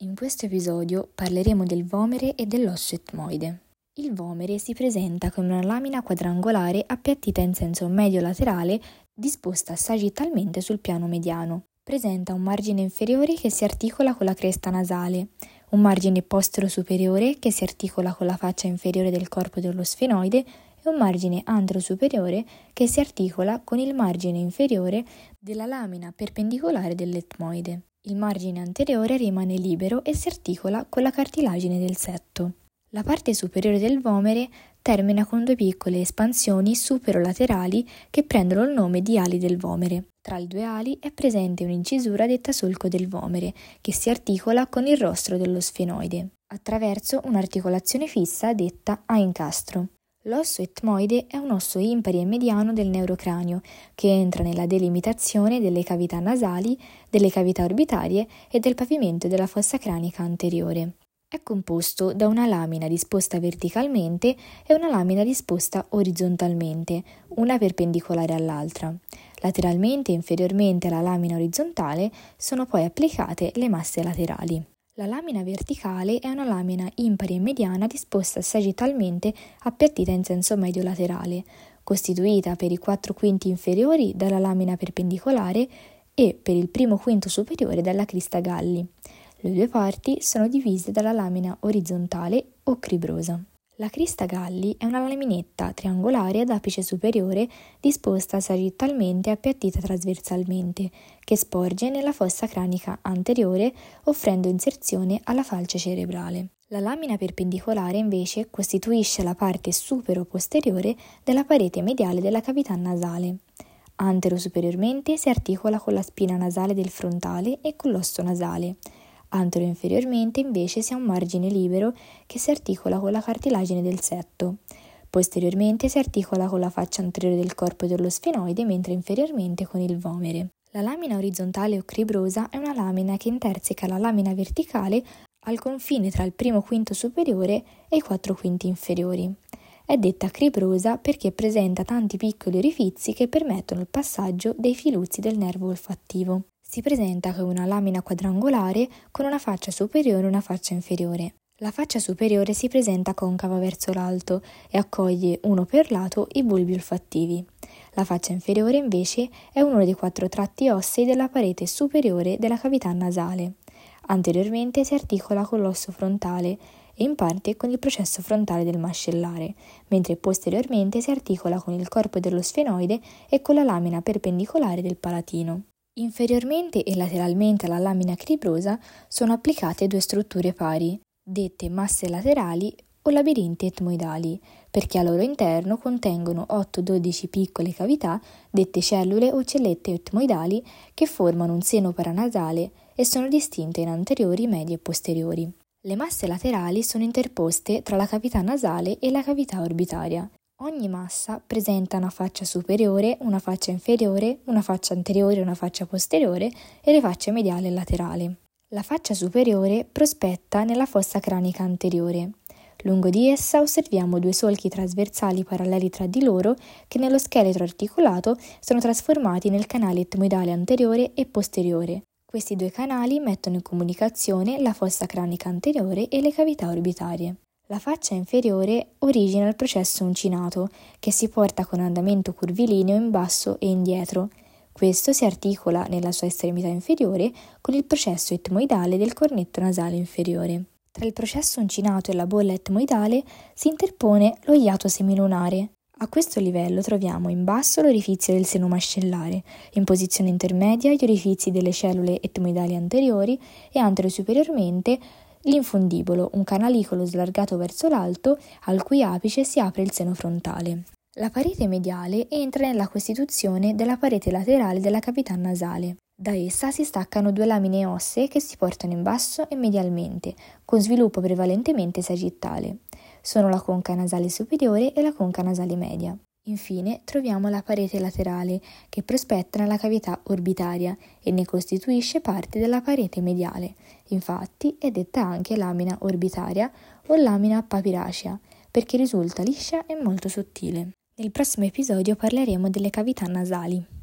In questo episodio parleremo del vomere e dell'osso etmoide. Il vomere si presenta come una lamina quadrangolare appiattita in senso medio-laterale disposta sagittalmente sul piano mediano. Presenta un margine inferiore che si articola con la cresta nasale, un margine postero-superiore che si articola con la faccia inferiore del corpo dello sfenoide e un margine antero-superiore che si articola con il margine inferiore della lamina perpendicolare dell'etmoide. Il margine anteriore rimane libero e si articola con la cartilagine del setto. La parte superiore del vomere termina con due piccole espansioni superolaterali che prendono il nome di ali del vomere. Tra le due ali è presente un'incisura detta solco del vomere, che si articola con il rostro dello sfenoide, attraverso un'articolazione fissa detta a incastro. L'osso etmoide è un osso impari e mediano del neurocranio che entra nella delimitazione delle cavità nasali, delle cavità orbitarie e del pavimento della fossa cranica anteriore. È composto da una lamina disposta verticalmente e una lamina disposta orizzontalmente, una perpendicolare all'altra. Lateralmente e inferiormente alla lamina orizzontale sono poi applicate le masse laterali. La lamina verticale è una lamina impari e mediana disposta sagittalmente appiattita in senso medio-laterale, costituita per i quattro quinti inferiori dalla lamina perpendicolare e per il primo quinto superiore dalla crista galli. Le due parti sono divise dalla lamina orizzontale o cribrosa. La crista galli è una laminetta triangolare ad apice superiore disposta sagittalmente e appiattita trasversalmente, che sporge nella fossa cranica anteriore offrendo inserzione alla falce cerebrale. La lamina perpendicolare invece costituisce la parte supero-posteriore della parete mediale della cavità nasale. Antero-superiormente si articola con la spina nasale del frontale e con l'osso nasale. Antero-inferiormente invece si ha un margine libero che si articola con la cartilagine del setto. Posteriormente si articola con la faccia anteriore del corpo dello sfenoide, mentre inferiormente con il vomere. La lamina orizzontale o cribrosa è una lamina che interseca la lamina verticale al confine tra il primo quinto superiore e i quattro quinti inferiori. È detta cribrosa perché presenta tanti piccoli orifizi che permettono il passaggio dei filuzzi del nervo olfattivo. Si presenta come una lamina quadrangolare con una faccia superiore e una faccia inferiore. La faccia superiore si presenta concava verso l'alto e accoglie uno per lato i bulbi olfattivi. La faccia inferiore invece è uno dei quattro tratti ossei della parete superiore della cavità nasale. Anteriormente si articola con l'osso frontale e in parte con il processo frontale del mascellare, mentre posteriormente si articola con il corpo dello sfenoide e con la lamina perpendicolare del palatino. Inferiormente e lateralmente alla lamina cribrosa sono applicate due strutture pari, dette masse laterali o labirinti etmoidali, perché al loro interno contengono 8-12 piccole cavità, dette cellule o cellette etmoidali, che formano un seno paranasale e sono distinte in anteriori, medi e posteriori. Le masse laterali sono interposte tra la cavità nasale e la cavità orbitaria Ogni massa presenta una faccia superiore, una faccia inferiore, una faccia anteriore una faccia posteriore e le facce mediale e laterale. La faccia superiore prospetta nella fossa cranica anteriore. Lungo di essa osserviamo due solchi trasversali paralleli tra di loro che nello scheletro articolato sono trasformati nel canale etmoidale anteriore e posteriore. Questi due canali mettono in comunicazione la fossa cranica anteriore e le cavità orbitarie. La faccia inferiore origina il processo uncinato, che si porta con andamento curvilineo in basso e indietro. Questo si articola nella sua estremità inferiore con il processo etmoidale del cornetto nasale inferiore. Tra il processo uncinato e la bolla etmoidale si interpone lo iato semilunare. A questo livello troviamo in basso l'orifizio del seno mascellare, in posizione intermedia gli orifizi delle cellule etmoidali anteriori e antero superiormente L'infundibolo, un canalicolo slargato verso l'alto, al cui apice si apre il seno frontale. La parete mediale entra nella costituzione della parete laterale della cavità nasale. Da essa si staccano due lamine ossee che si portano in basso e medialmente, con sviluppo prevalentemente sagittale. Sono la conca nasale superiore e la conca nasale media. Infine troviamo la parete laterale che prospetta nella cavità orbitaria e ne costituisce parte della parete mediale. Infatti è detta anche lamina orbitaria o lamina papiracea perché risulta liscia e molto sottile. Nel prossimo episodio parleremo delle cavità nasali.